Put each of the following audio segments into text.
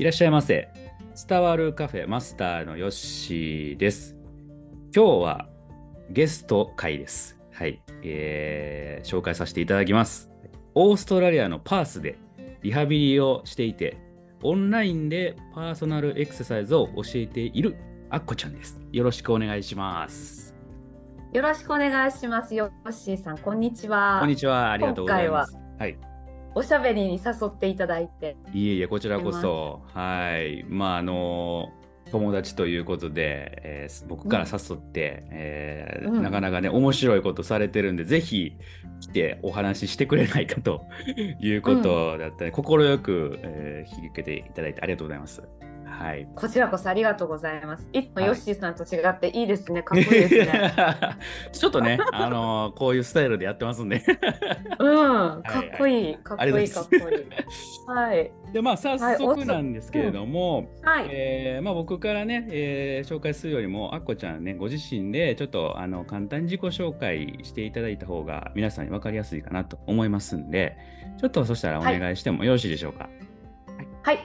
いらっしゃいませ。伝わるカフェマスターのヨッシーです。今日はゲスト会です。はい、えー紹介させていただきます。オーストラリアのパースでリハビリをしていて、オンラインでパーソナルエクササイズを教えているアッコちゃんです。よろしくお願いします。よろしくお願いします。よっしーさん、こんにちは。こんにちは。ありがとうございます。はい。おしゃべりに誘っていただいて。いえいえ、こちらこそ。はい。まあ、あの、友達ということで、えー僕から誘って、えーうんなかなかね、面白いことされてるんで、ぜひ来てお話ししてくれないかということだったり、快く、えー引き受けていただいてありがとうございます。はい。こちらこそありがとうございます。いつもはいヨッシーさんと違っていいですね。かっこいいですね。ちょっとね、あのこういうスタイルでやってますんで。うん、かっこいい、かっこいい、かっこいい。はい。で、まあ、早はい速なんですけれども、はい。えーまあ、僕からね、えー紹介するよりも、あっこちゃんね、ご自身でちょっとあの簡単に自己紹介していただいた方が皆さんに分かりやすいかなと思いますんで、ちょっとそしたらお願いしてもよろしいでしょうか？はい。わ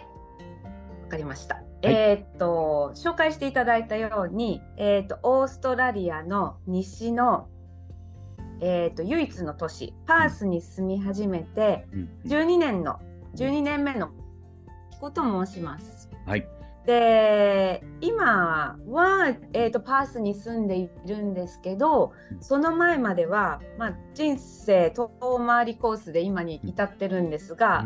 かりました。えーっと、紹介していただいたように、えーっと、オーストラリアの西の、えーっと、唯一の都市、パースに住み始めて、うん12年の、12年目の子と申します。はい。で今は、えー、とパースに住んでいるんですけどうん。その前までは、まあ、人生遠回りコースで今に至ってるんですが、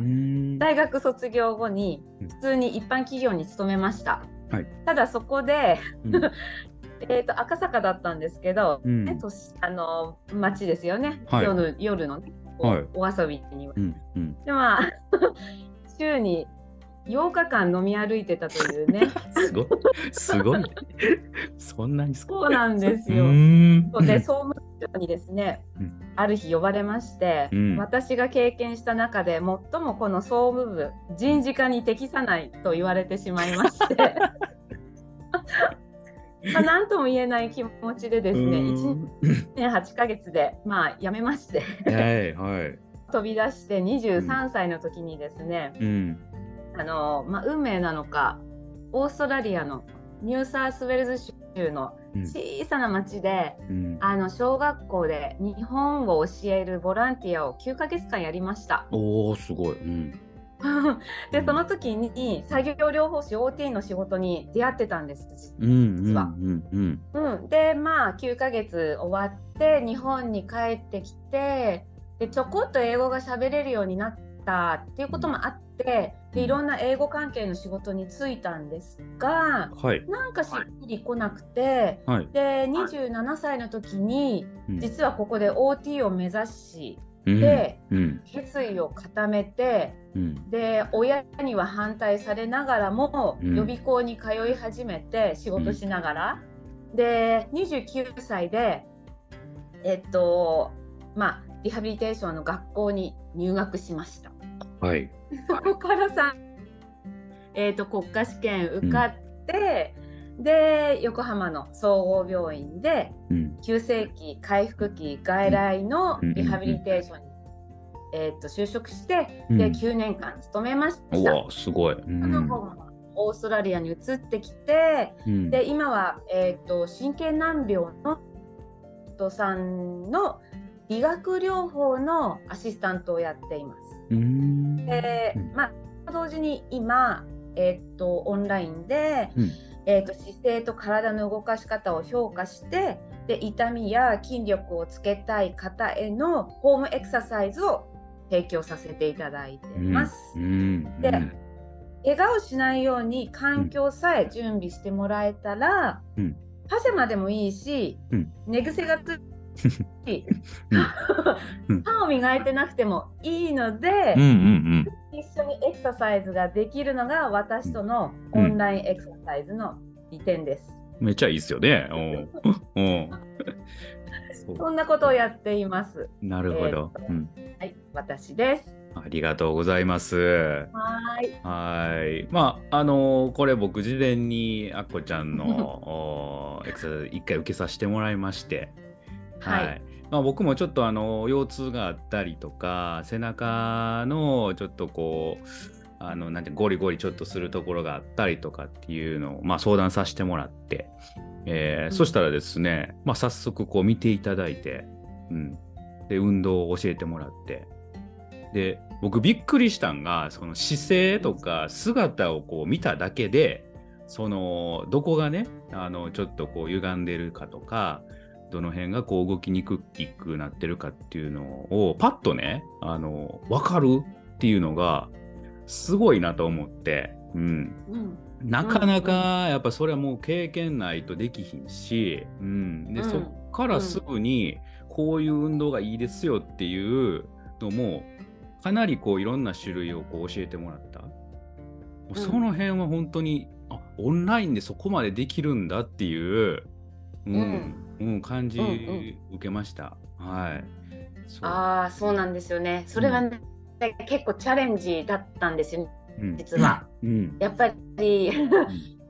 大学卒業後にうん。普通に一般企業に勤めました、はい。ただそこで、うん。えー、と赤坂だったんですけど、うん。ね、都市あの街ですよね、はい。夜夜の、ねはい。お遊びには。うん。うん。でまあ 週に8日間飲み歩いてたというねすごい。すごい。そんなにすごい。そうなんですうよ。で総務省にですね、うんある日呼ばれまして、うん私が経験した中で最もこの総務部人事課に適さないと言われてしまいまして まあ何とも言えない気持ちでですねう1ーん年8ヶ月でまあ辞めましてはいはい。飛び出して23歳の時にですね、うん。あのまあ、運命なのかオーストラリアのニューサウスウェルズ州のうん小さな町で、うんあの小学校で日本を教えるボランティアを9ヶ月間やりました。おおすごい。うん。でその時に作業療法士 OT の仕事に出会ってたんです。うんうん実はうんうんうん、でまあ9ヶ月終わって日本に帰ってきてでちょこっと英語が喋れるようになったっていうこともあってでいろんな英語関係の仕事に就いたんですがはい。なんかしっくりこなくてはい。で27歳の時にうん。実はここで OT を目指しうん。でうん。決意を固めてうん。で親には反対されながらも、うん。予備校に通い始めて仕事しながら、で29歳でえっとまあリハビリテーションの学校に入学しました。はい。そこからさ、えっと国家試験受かって、で横浜の総合病院でうん急性期回復期外来のリハビリテーションに、えー、と就職して、うんで9年間勤めましうた。わすごい。うんその後もオーストラリアに移ってきてうんで今は、えー、と神経難病の人さんの理学療法のアシスタントをやっています。うん。でうん。まあ、同時に今、えー、とオンラインで、うん。えー、と姿勢と体の動かし方を評価してで痛みや筋力をつけたい方へのホームエクササイズを提供させていただいています。うん。で怪我をしないように環境さえ準備してもらえたら、うん。パジャマでもいいし、うん。寝癖がついうん 歯を磨いてなくてもいいので、うんうん一緒にエクササイズができるのが私とのオンラインエクササイズの利点です。うん。めっちゃいいっすよね。おう おう そそんなことをやっています。うなるほど、えーうん。はい、私です。ありがとうございます。はーい。はい。まあ、あのこれ僕事前にあっこちゃんのおエクササイズ一回受けさせてもらいまして、はい。まあ、僕もちょっとあの腰痛があったりとか背中のちょっとこうあのなんてゴリゴリちょっとするところがあったりとかっていうのを、まあ、相談させてもらって、えーうん。そしたらですね、まあ、早速こう見ていただいて、うん、で運動を教えてもらってで僕びっくりしたんがその姿勢とか姿をこう見ただけでそのどこがねあのちょっとこう歪んでるかとかどの辺がこう動きにくくなってるかっていうのをパッとねあの分かるっていうのがすごいなと思って、うん、うん。なかなかやっぱそれはもう経験ないとできひんし、うん、で、うん。そっからすぐにこういう運動がいいですよっていうのもかなりこういろんな種類をこう教えてもらった。もうその辺は本当に、あオンラインでそこまでできるんだっていう、うんうん。感じうんうん受けました。はい。そう。ああそうなんですよね。それはね、結構チャレンジだったんですよねうん。実は。うん。やっぱり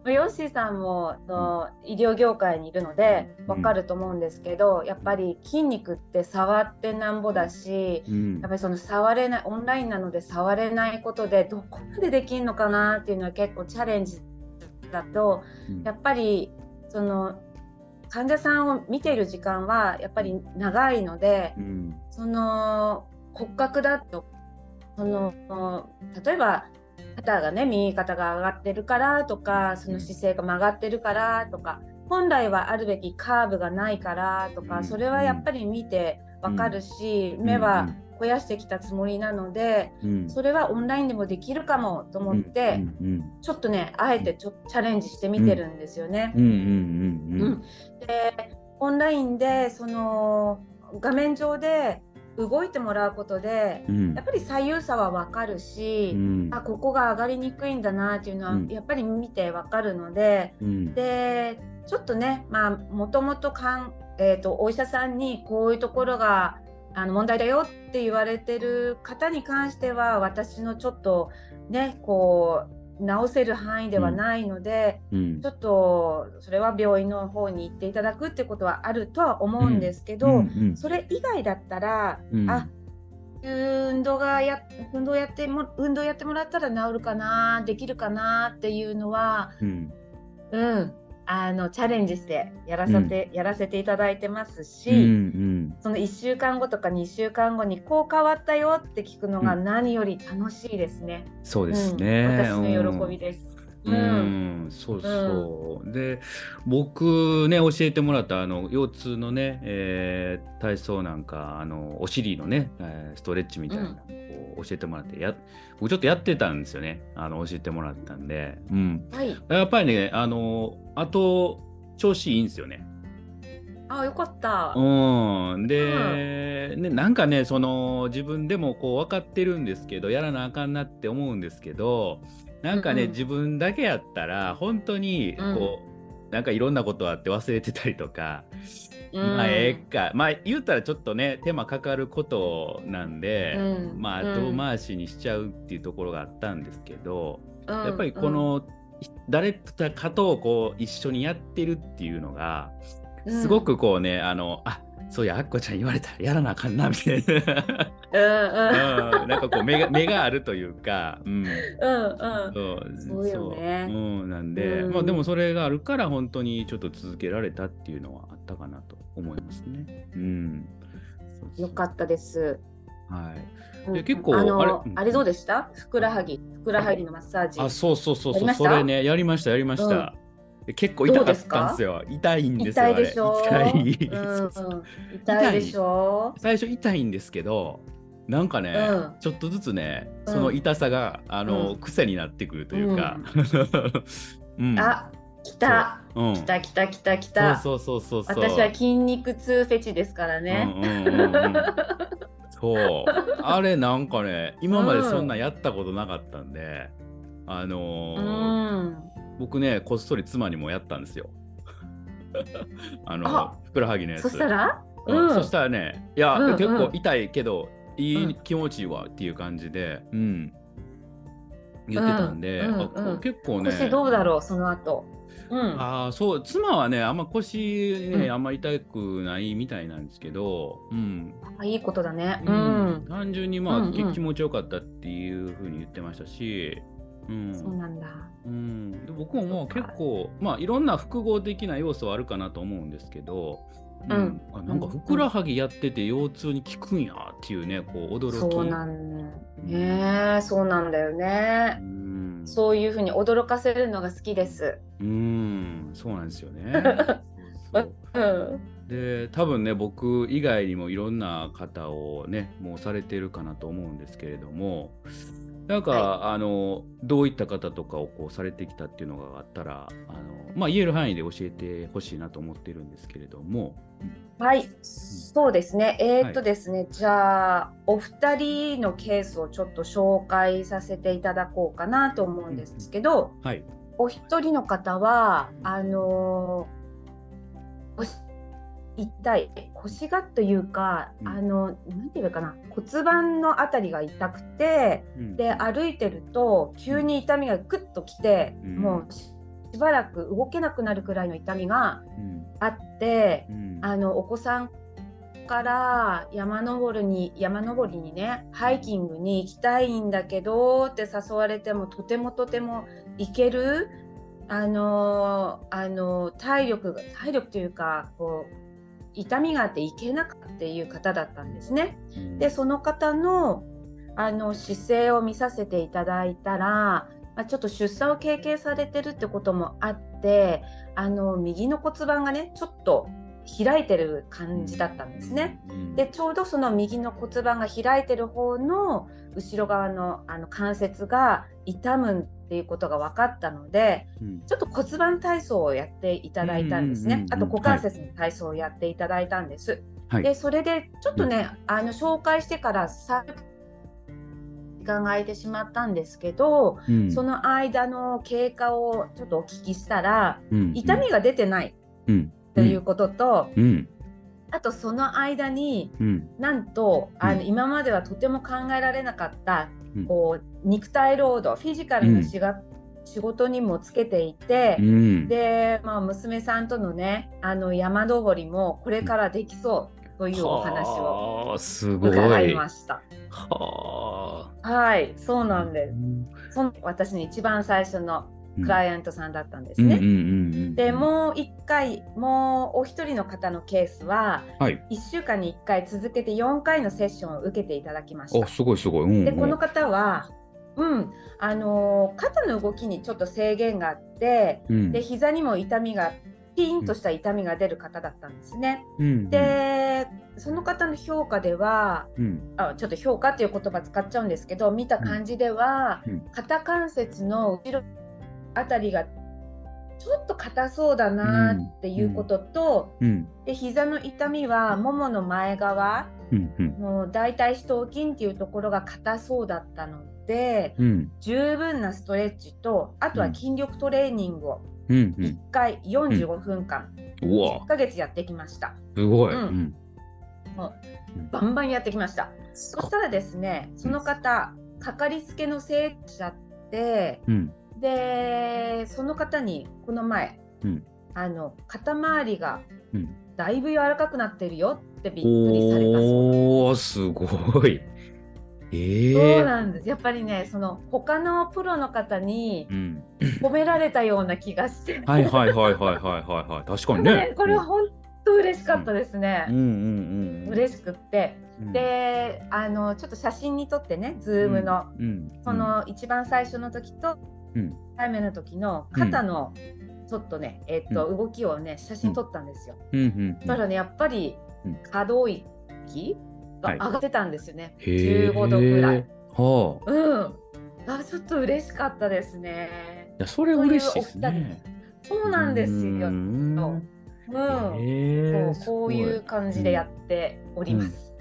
ヨッシーさんもの医療業界にいるのでうん。わかると思うんですけど、やっぱり筋肉って触ってなんぼだしうん。やっぱりその触れないオンラインなので触れないことでどこまでできるのかなっていうのは結構チャレンジだとうん。やっぱりその患者さんを見ている時間はやっぱり長いのでうん。その骨格だとその例えば肩がね右肩が上がってるからとかその姿勢が曲がってるからとか本来はあるべきカーブがないからとうん。かそれはやっぱり見てわかるし目は肥やしてきたつもりなのでうん。それはオンラインでもできるかもと思ってうんうんちょっとねあえてちょチャレンジしてみてるんですよね。うんうんうんうんうん。でオンラインでその画面上で動いてもらうことでうん。やっぱり左右差は分かるし、うん。あここが上がりにくいんだなっていうのはうん。やっぱり見て分かるので、うん。でちょっとねまあもともとかん、えー、とお医者さんにこういうところがあの問題だよって言われてる方に関しては私のちょっとねこう治せる範囲ではないので、うん。ちょっとそれは病院の方に行っていただくってことはあるとは思うんですけど、うん。うん。それ以外だったら、うん。あ運動がや運動やっても運動やってもらったら治るかなできるかなっていうのは、うん。うん、あのチャレンジしてやらせて、やらせていただいてますし、うんうんその1週間後とか2週間後にこう変わったよって聞くのがうん何より楽しいですね。そうですね。うん、私の喜びです。うん、うんそうそう。で、僕ね、教えてもらったあの腰痛のね、えー体操なんか、あのお尻のね、えーストレッチみたいな、こう教えてもらってや、僕ちょっとやってたんですよね。あの教えてもらったんで、うん。はい。やっぱりね、あの、あと、調子いいんですよね。あよかった。うん、で、ね、なんかねその自分でもこう分かってるんですけどやらなあかんなって思うんですけどなんかね、うんうん。自分だけやったら本当にこう、なんかいろんなことあって忘れてたりとか、うん。まあええか。まあ言ったらちょっとね手間かかることなんで、うん。まあうん。後回しにしちゃうっていうところがあったんですけど、うん。やっぱりこの、誰かとこう一緒にやってるっていうのが、すごくこうね、あの、あそういや、あっこちゃん言われたらやらなあかんな、みたいな。うんうんうん、なんかこう目が、目があるというか、うん。うんうんそうそうよねそううん、なんで、うんまあでもそれがあるから本当にちょっと続けられたっていうのはあったかなと思いますね。うん。そうそうよかったです。はい。うんで結構あのあれあれどうでした？ふくらはぎ、ふくらはぎのマッサージ。あ、そうそうそうそう、それね、やりました、やりました。で結構痛かったんですよ。痛いんですよ。痛いでしょ？痛い。でしょ？最初痛いんですけどなんかね、うんちょっとずつねうんその痛さが、あの、うん癖になってくるというか、うんあ、来た。うん、来た来た来た来た。そうそうそうそう私は筋肉痛フェチですからね。うんうんうんうんそう あれなんかね今までそんなんやったことなかったんで、あのうーん。僕ねこっそり妻にもやったんですよ。あのあふくらはぎのやつ。そしたら？うん。うん。そしたらねいや、うんうん。結構痛いけどいい、うん気持ちいいわっていう感じで、うん、言ってたんで、うん結構ね。腰どうだろうその後。うん。ああそう妻はねあんま腰ね、うん。あんま痛くないみたいなんですけど、うん。あいいことだね。ううんん。単純にまあ、うんうん。気持ちよかったっていうふうに言ってましたし、うん。そうなんだ。うん、で僕ももう結構まあいろんな複合的な要素はあるかなと思うんですけど、うん。あなんかふくらはぎやってて腰痛に効くんやっていうねこう驚き。そうなんね。えそうなんだよね。う。ん。そういうふうに驚かせるのが好きです。うん。そうなんですよね。うん。で多分ね僕以外にもいろんな方をねもうされてるかなと思うんですけれどもなんか、はあのどういった方とかをこうされてきたっていうのがあったらあの、まあ、言える範囲で教えてほしいなと思ってるんですけれども。はい、そうですね。えーっとですね、じゃあお二人のケースをちょっと紹介させていただこうかなと思うんですけど、はい、お一人の方はあのー腰痛い腰がというか、うん。あのなんていうのかな骨盤のあたりが痛くてうん。で歩いてると急に痛みがグッときて、うん。もうししばらく動けなくなるくらいの痛みがうん。あって。うん。あのお子さんから山登るに山登りにねハイキングに行きたいんだけどって誘われてもとてもとても行けるあのあの体力が体力というかこう痛みがあって行けなかったっていう方だったんですね。うんでその方のあの姿勢を見させていただいたら、まあ、ちょっと出産を経験されてるってこともあってあの右の骨盤がねちょっと開いてる感じだったんですね。。うんでちょうどその右の骨盤が開いてる方の後ろ側のあの関節が痛むっていうことが分かったのでうんちょっと骨盤体操をやっていただいたんです。ねあと股関節の体操をやっていただいたんです。はいでそれでちょっとね、あの紹介してからさ時間が空いてしまったんですけど、うんその間の経過をちょっとお聞きしたらうん痛みが出てないうんということと、うん。あとその間にうん。なんとあの、うん。今まではとても考えられなかった、うん。こう肉体労働フィジカルの仕が、仕事にもつけていて、うん。で、まあ、娘さんとのねあの山登りもこれからできそうというお話をはあすごい。伺いました。はあ。はい、そうなんです。その私の一番最初のクライアントさんだったんですね。うんうんうんうんでもう一回もうお一人の方のケースははい。1週間に1回続けて4回のセッションを受けていただきましおた。すごいすごい。うんうんでこの方は、うんあのー肩の動きにちょっと制限があってうんで膝にも痛みがピーンとした痛みが出る方だったんですね。うんでその方の評価ではうんあちょっと評価っていう言葉使っちゃうんですけど見た感じでは、うん肩関節の後ろあたりがちょっと硬そうだなっていうことと、うん。で膝の痛みはももの前側うんうん。の大腿四頭筋っていうところが硬そうだったのでうん。十分なストレッチとあとは筋力トレーニングをうんうん。1回45分間、うわ。1ヶ月やってきました。すごい。うん。うん。バンバンやってきました。そしたらですね、その方、かかりつけの生徒者って、うんで、その方にこの前、うんあの肩周りがうんだいぶ柔らかくなってるよってびっくりされたそうおおすごい。ええそうなんです。やっぱりね、その他のプロの方にうん。褒められたような気がして、はいはいはいはいはいはいはい。確かにね。これは本当嬉しかったですね。うんうんうんうん。嬉しくって、うん、で、あのちょっと写真に撮ってね、ズームの、うん、その一番最初の時とうん、1回目の時の肩のちょっとね、えっと動きをね写真撮ったんですよ。うんうんそしたらねやっぱりうん可動域がはい上がってたんですよね。へー15度ぐらい。はあ。うん。あちょっと嬉しかったですね。いやそれ嬉しいですね。そうなんですよ。ううん。そうこういう感じでやっております。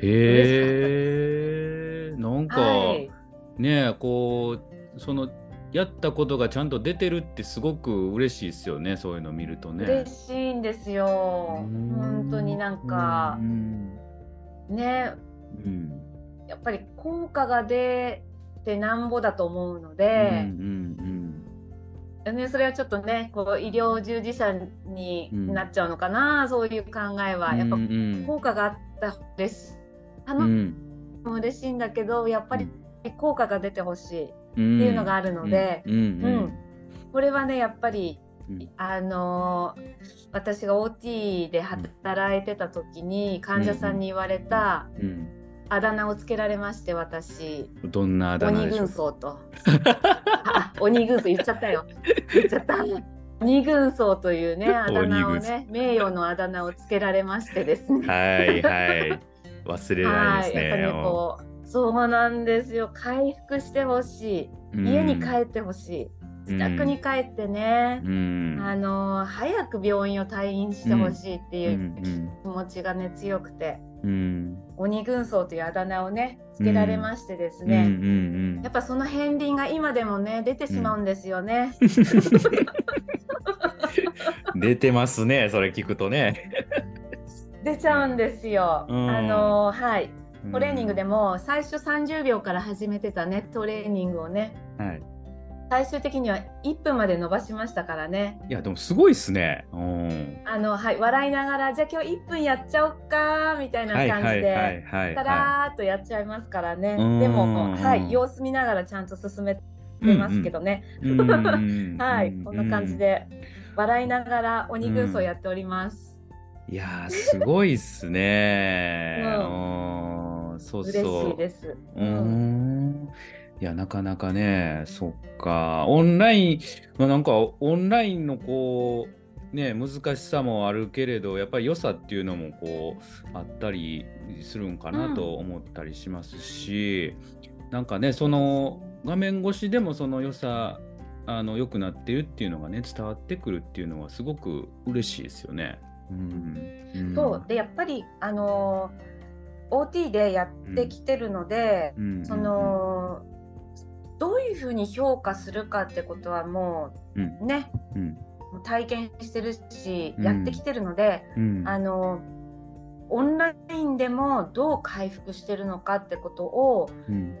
へえ。なんか、はい。ねこうそのやったことがちゃんと出てるってすごく嬉しいですよね。そういうの見るとね。嬉しいんですよ。本当になんかうん。ねうん。やっぱり効果が出てなんぼだと思うのうんで、うんね、それはちょっとねこう医療従事者にうんなっちゃうのかな、そういう考えは。うん。やっぱ効果があった方が嬉しい。あの、うんも嬉しいんだけどやっぱり効果が出てほしい。っていうのがあるのでうん。うん。うん。これはねやっぱりうん。あのー私が OT で働いてた時に患者さん。に言われたうん。あだ名をつけられまして私どん。なあだ名鬼軍でしょう曹とあ鬼軍曹言っちゃったよ言っちゃった鬼軍曹というねあだ名をね名誉のあだ名をつけられましてですねはいはい。忘れないはい、ですね。やっぱりこうそうなんですよ。回復してほしい。家に帰ってほしい。自宅に帰ってね、うん。あの早く病院を退院してほしいっていううん気持ちがね強くて。うん。鬼軍曹というあだ名をねつけられましてですね、うん。やっぱその片鱗が今でもね出てしまうんですよね。出てますね、それ聞くとね。出ちゃうんですよ。うん。あのはいトレーニングでも。も最初30秒から始めてたねトレーニングをねはい。最終的には1分まで伸ばしましたからね。いや、でもすごいっすね。うん。あのはい笑いながらじゃあ今日1分やっちゃおっかみたいなはい感じで。はいたはらーっとやっちゃいますからね。うんでも、はい、様子見ながらちゃんと進めてますけどね。い。うんうんはい、こんな感じ。で笑いながら鬼軍曹やっております。いやー、すごいっすね。ううん。そう嬉そう。しいです。うーんいや、なかなかね、そっか。オンライン、まあなんかオンラインのこう、ね、難しさもあるけれど、やっぱり良さっていうのもこう、あったりするんかなと思ったりしますし、なんかね、その画面越しでもその良さ、あの良くなってるっていうのがね、伝わってくるっていうのはすごく嬉しいですよね。うん。んそうでやっぱりあのー OT でやってきてるので、うん。そのどういうふうに評価するかってことはもうね体験してるし、うん。やってきてるのでうん。あのオンラインでもどう回復してるのかってことをうん。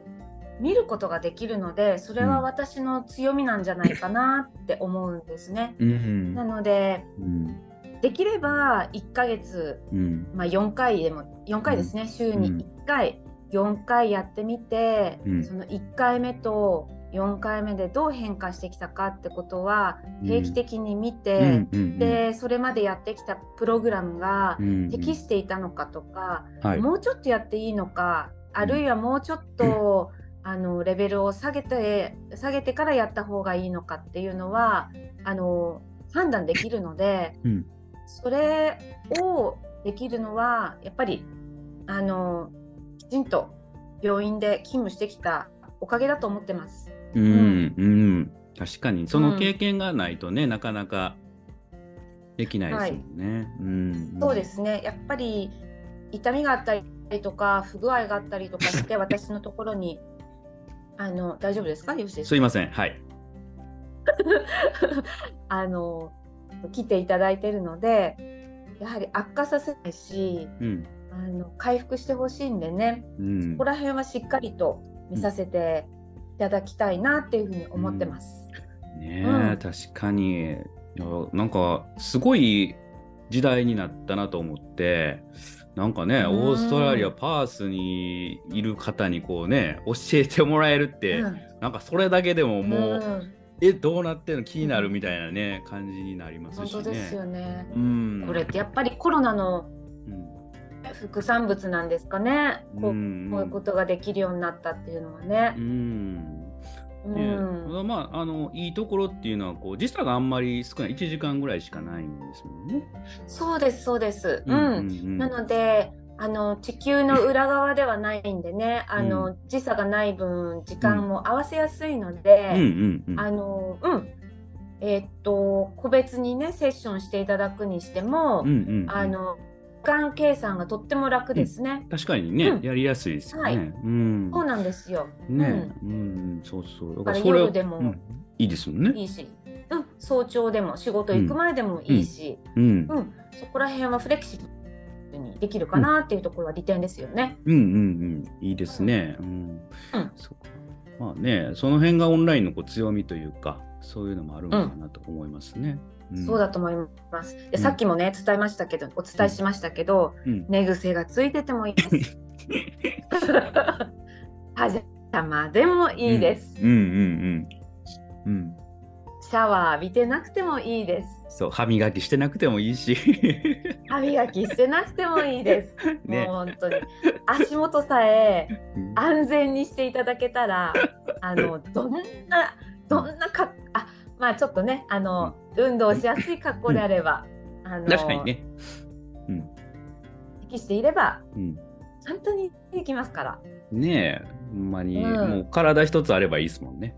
見ることができるのでそれは私の強みなんじゃないかなって思うんですね。うん。なのでうんできれば1ヶ月、うん。まあ、4回でも4回ですね、週に1回4回やってみて、うん。その1回目と4回目でどう変化してきたかってことは定期的に見て、うんうんでそれまでやってきたプログラムがうん適していたのかとか、はい。もうちょっとやっていいのかあるいはもうちょっと、あのレベルを下げて下げてからやった方がいいのかっていうのはあの判断できるので、うんそれをできるのはやっぱりあのきちんと病院で勤務してきたおかげだと思ってます。うんうん。確かに。その経験がないとね、なかなかできないですもんね。うんそうですね。やっぱり痛みがあったりとか不具合があったりとかして 私のところにあの大丈夫ですか？よろしいです。かすいません。はい。あの来ていただいているのでやはり悪化させないしうん。あの回復してほしいんでね、うん。ここら辺はしっかりと見させていただきたいなっていうふうに思ってます。ねえ、うん。確かに。なんかすごい時代になったなと思ってなんかね、うん。オーストラリアパースにいる方にこうね教えてもらえるって、うん。なんかそれだけでももう、んえどうなってんの？気になるみたいなね、感じになりますしね。本当ですよね。うん、これってやっぱりコロナのうん副産物なんですかね。こううんこういうことができるようになったっていうのはねう。んうねん、まああのいいところっていうのはこう時差があんまり少ない1時間ぐらいしかないんですもんね。そうですそうです。うん。うんなのであの地球の裏側ではないんでね、あの時差がない分時間も合わせやすいので、んうんあのうん。えーっと個別にねセッションしていただくにしても、うんうんうん。あの時間計算がとっても楽ですね。確かにね、うん。やりやすいですよね。はい。うん。そうなんですよ。ね、うん、そうそう。だから夜でもうん。いいですもんね。いいし、うん、早朝でも仕事行く前でもいいし、うん、うん、そこら辺はフレキシブルにできるかなっていうところは利点ですよね。うん、うん、うん、いいですね。うん。うんそうかまあね、その辺がオンラインのこう強みというか、そういうのもあるのかなと思いますね。うん、そうだと思います。で、うん、さっきもね、伝えましたけど、お伝えしましたけど、うん、寝癖がついててもいいです。パジャマでもいいです。うんうんうんうん。シャワー浴びてなくてもいいです。そう、歯磨きしてなくてもいいし。歯磨きしてなくてもいいです。ね、もう本当に足元さえ安全にしていただけたら、あのどんなどんなかあまあちょっとねあの、運動しやすい格好であれば、あの確かにね。うん。適していれば、うん、簡単にできますから。ねえ、ほんまに、うんもう体一つあればいいですもんね。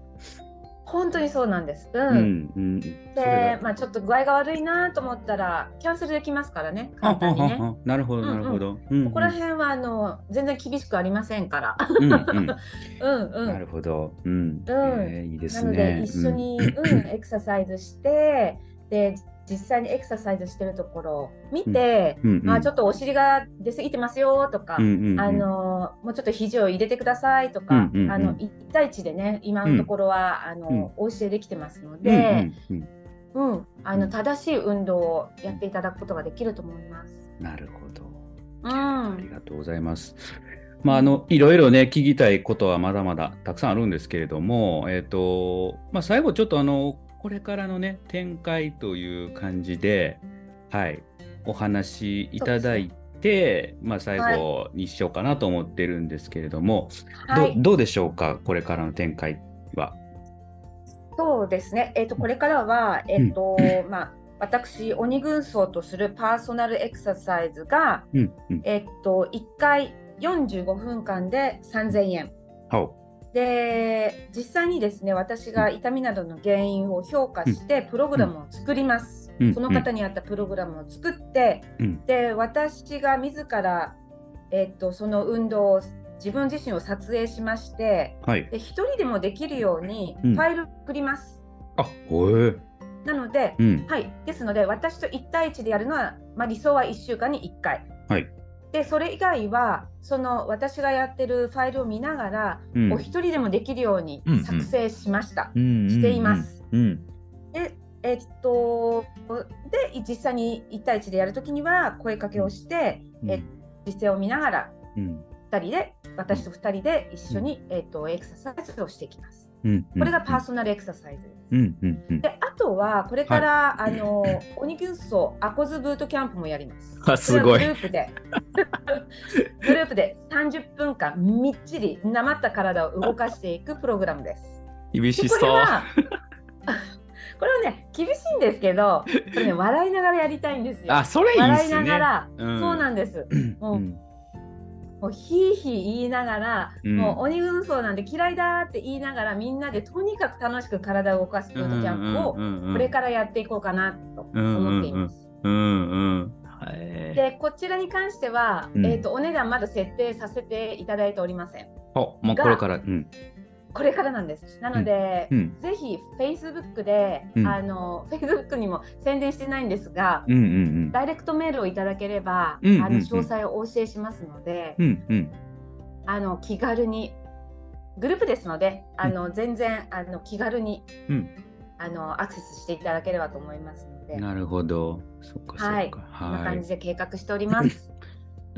本当にそうなんです。うん。うんうん、で、まあちょっと具合が悪いなと思ったらキャンセルできますからね。簡単にね。なるほどなるほど。ここら辺はあの全然厳しくありませんから。うんうん。うんうん。なるほど。うん。うんえー、いいですね。なので一緒に、うん、エクササイズして、で実際にエクササイズしてるところを見て、うんうんまあちょっとお尻が出過ぎてますよとか、うんうんうん。あのもうちょっと肘を入れてくださいとか、うんうんうん。あの一対一でね今のところは、あの、うん。お教えできてますのうんで、うんうん。うんあの正しい運動をやっていただくことができると思います。なるほど。うん、ありがとうございます。まあ、あのいろいろね聞きたいことはまだまだたくさんあるんですけれども、えーとまあ、最後ちょっとあのこれからのね展開という感じで、はい、お話しいただいて、まあ、最後にしようかなと思ってるんですけれども、はい、どどうでしょうかこれからの展開は？そうですね、えーと、これからは、えーとうん、まあ、私、鬼軍曹とするパーソナルエクササイズが、うんうん、えーと、1回45分間で3000円。で実際にですね私が痛みなどの原因を評価してプログラムを作ります、うん、その方に合ったプログラムを作って、うん、で私が自ら、えーと、その運動を自分自身を撮影しまして、はい、で1人でもできるようにファイルを作ります。あほえ。なので、うん、はい、ですので私と1対1でやるのは、まあ、理想は1週間に1回。はいでそれ以外はその私がやってるファイルを見ながら、うん、お一人でもできるように作成しました。うんうん、しています。うん、でえっとで実際に1対1でやるときには声かけをして、うん、え実践を見ながらうん、2人で私と2人で一緒に、えっとエクササイズをしていきます。うん、これがパーソナルエクササイズです。うんうんうん、であとはこれから、はい、あの鬼軍曹アコズブートキャンプもやります。あすごい。グループで グループで30分間みっちりなまった体を動かしていくプログラムです。厳しそう。これは これはね厳しいんですけど、これね笑いながらやりたいんですよ。あそれいいですね。笑いながら、うん、そうなんです。もう、うんもうひいひい言いながら、うん。もう鬼軍曹なんて嫌いだって言いながらみんなでとにかく楽しく体を動かすキャンプをこれからやっていこうかなと思っています。でこちらに関しては、うん、えーと、お値段まだ設定させていただいておりません。おもうこれから、うん、これからなんです。なので、うん、ぜひ Facebook で、うん、あの Facebook にも宣伝してないんですが、うんうんうん、ダイレクトメールをいただければ、うんうんうん、あの詳細をお教えしますので、うんうん、あの気軽にグループですので、あの全然あの気軽に、うん、あのアクセスしていただければと思いますので。なるほど。そっかそっか。はい。こんな感じで計画しております。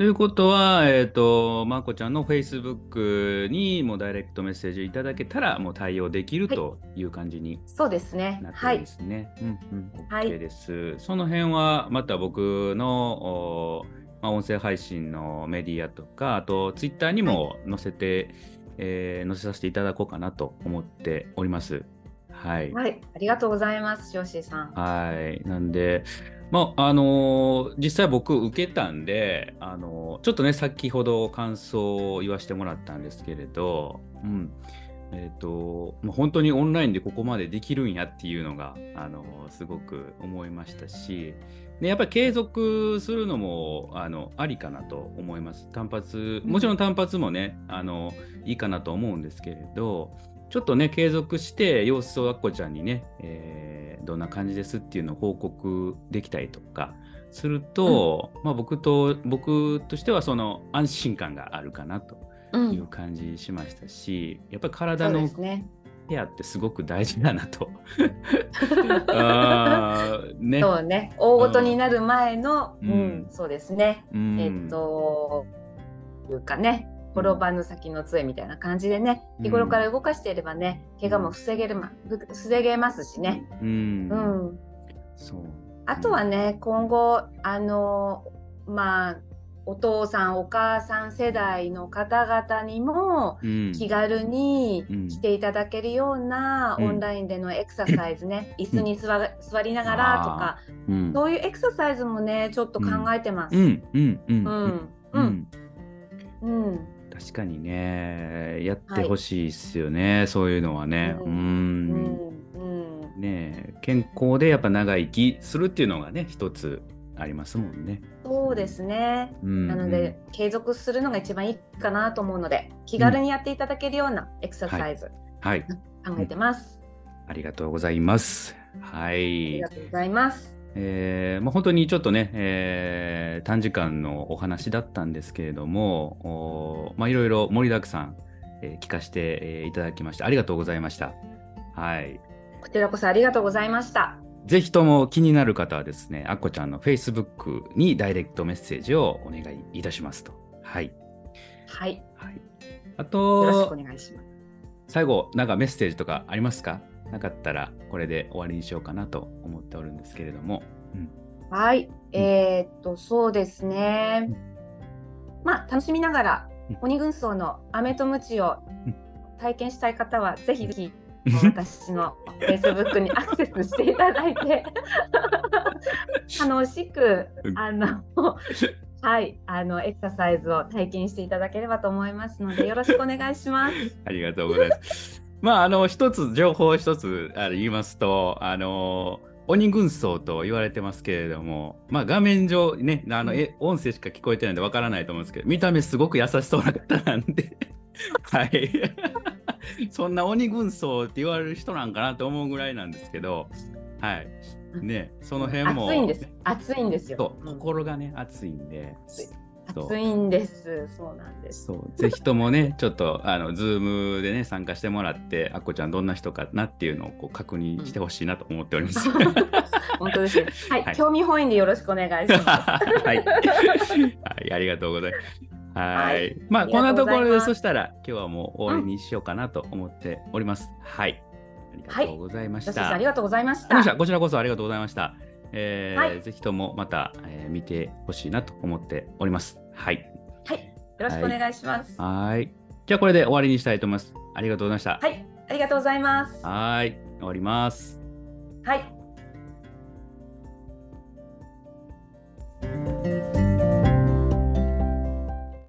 ということは、えっ、ー、と、まこちゃんの Facebook にもダイレクトメッセージいただけたら、もう対応できるという感じに、はい、そうですね。なってですね。はい、うんうん、OK です。はい、その辺は、また僕の、まあ、音声配信のメディアとか、あと Twitter にも載せて、はい、えー、載せさせていただこうかなと思っております。はい、はい、ありがとうございます、ショーシーさん。はい、なんで、まああのー、実際僕受けたんで、あのー、ちょっとね先ほど感想を言わせてもらったんですけれど、うん。えーとまあ、本当にオンラインでここまでできるんやっていうのが、あのー、すごく思いましたしでやっぱり継続するのもあのありかなと思います。単発もちろん単発もねあのいいかなと思うんですけれどちょっとね継続して様子をあっこちゃんにね、えー、どんな感じですっていうのを報告できたりとかすると、うん、まあ僕と僕としてはその安心感があるかなとうんいう感じしましたし、やっぱりそ体の。ケアってすごく大事だなと。ね。そうね。大ごとになる前の、ううんん、そうですね。うんえっと、いうかね、転ばぬ先の杖みたいな感じでね、日頃から動かしていればね、怪我も防げるま、ふ防げますしね。うん。うん。そう。あとはね、今後、あの、まあ、お父さん、お母さん世代の方々にも、うん、気軽にうん。来ていただけるようなうん。オンラインでのエクササイズね、椅子に座りながらとか、うん、そういうエクササイズもね、ちょっと考えてます。うん、うん、うん、うん、ううん、ん。うん、確かにね、やってほしいですよね、そういうのはね。う。うんうんん、うん、ね健康でやっぱ長生きするっていうのがね、一つありますもんね。そうですね。うん、なので、継続するのが一番いいかなと思うので、気軽にやっていただけるようなエクササイズ、はい、考えてます。ありがとうございます。はいありが。とうございます。えーまあ、本当にちょっとね、えー短時間のお話だったんですけれども、おまあ、いろいろ盛りだくさん、えー聞かせて、えーいただきまして、ありがとうございました。はい。こちらこそありがとうございました。ぜひとも気になる方はですね、あっこちゃんの Facebook にダイレクトメッセージをお願いいたしますと。はい。はい、はい、あよろしくとお、願いします。最後、なんかメッセージとかありますか？なかったら、これで終わりにしようかなと思っておるんですけれども。うんはい、えーっと、そうですね。まあ、楽しみながらうん、鬼軍曹の飴とムチをうん体験したい方は、ぜひぜひ、私の Facebook にアクセスしていただいて、楽しくう、んあの、はい、あの、エクササイズを体験していただければと思いますので、よろしくお願いします。ありがとうございます。まあ、あの、一つ、情報を一つあの言いますと、あの、鬼軍曹と言われてますけれども、まあ、画面上ね、あの、え音声しか聞こえてないんでわからないと思うんですけど、見た目すごく優しそうな方なんで、はい。そんな鬼軍曹って言われる人なんかなと思うぐらいなんですけど、はい。ね、その辺も。熱いんです。熱いんですよ。心がね、熱いんで。熱いんです。そうなんです。そう、ぜひともね、ちょっと、あの、ズームでね、参加してもらって、あっこちゃんどんな人かなっていうのをこう確認してほしいなと思っております。本当ですね。はい、はい興味本位でよろしくお願いします。はい。はい、ありがとうございます。はい。はいまあ、こんなところで、そしたら、今日はもう終わりにしようかなと思っております。はい。ありがとうございました。ありがとうございました。こちらこそありがとうございました。えーはいぜひともまた、えー見てほしいなと思っております。はい。はい、よろしくお願いします。ははい。じゃあ、これで終わりにしたいと思います。ありがとうございました。い、ありがとうございます。はい。終わります。はい。